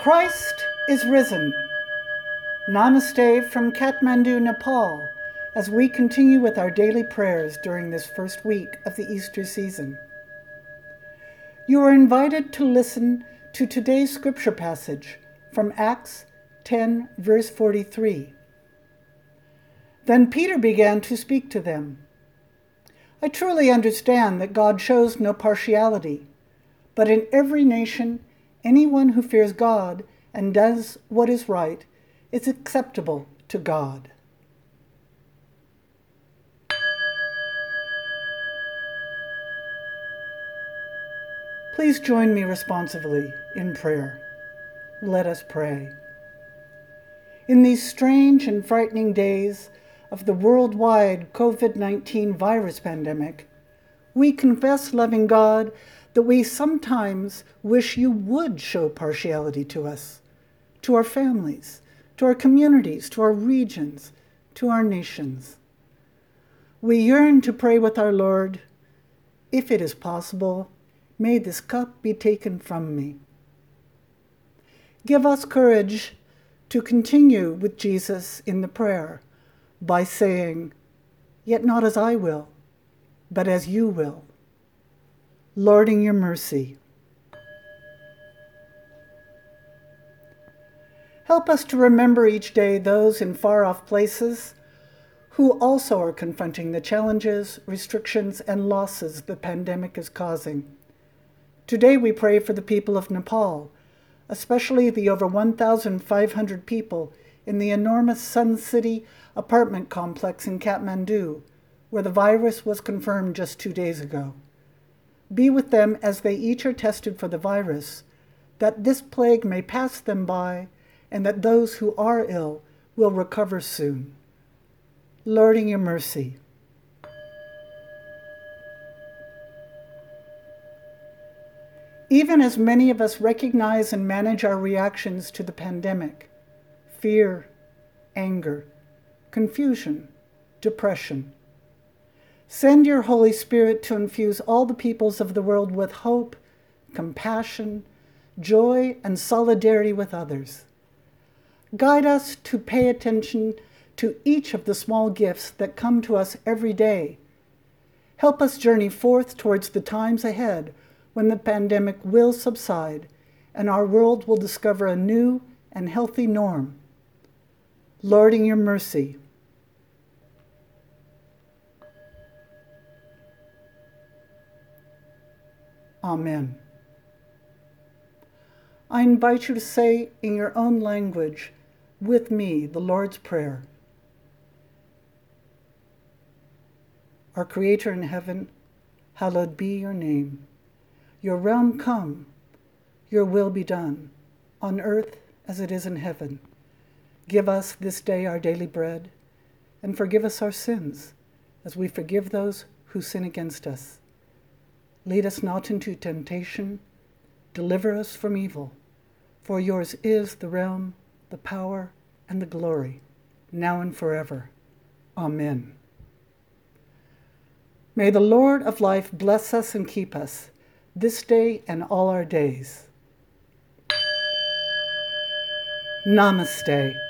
Christ is risen. Namaste from Kathmandu, Nepal, as we continue with our daily prayers during this first week of the Easter season. You are invited to listen to today's scripture passage from Acts 10, verse 43. Then Peter began to speak to them. I truly understand that God shows no partiality, but in every nation, anyone who fears God and does what is right is acceptable to God. Please join me responsively in prayer. Let us pray. In these strange and frightening days of the worldwide COVID 19 virus pandemic, we confess, loving God, that we sometimes wish you would show partiality to us, to our families, to our communities, to our regions, to our nations. We yearn to pray with our Lord, if it is possible, may this cup be taken from me. Give us courage to continue with Jesus in the prayer by saying, Yet not as I will, but as you will. Lord, in your mercy. Help us to remember each day those in far off places who also are confronting the challenges, restrictions, and losses the pandemic is causing. Today we pray for the people of Nepal, especially the over 1,500 people in the enormous Sun City apartment complex in Kathmandu, where the virus was confirmed just two days ago. Be with them as they each are tested for the virus, that this plague may pass them by, and that those who are ill will recover soon. Lord, in your mercy. Even as many of us recognize and manage our reactions to the pandemic fear, anger, confusion, depression. Send your Holy Spirit to infuse all the peoples of the world with hope, compassion, joy, and solidarity with others. Guide us to pay attention to each of the small gifts that come to us every day. Help us journey forth towards the times ahead when the pandemic will subside and our world will discover a new and healthy norm. Lord, in your mercy, Amen. I invite you to say in your own language with me the Lord's Prayer. Our Creator in heaven, hallowed be your name. Your realm come, your will be done, on earth as it is in heaven. Give us this day our daily bread, and forgive us our sins, as we forgive those who sin against us Lead us not into temptation. Deliver us from evil. For yours is the realm, the power, and the glory, now and forever. Amen. May the Lord of life bless us and keep us this day and all our days. Namaste.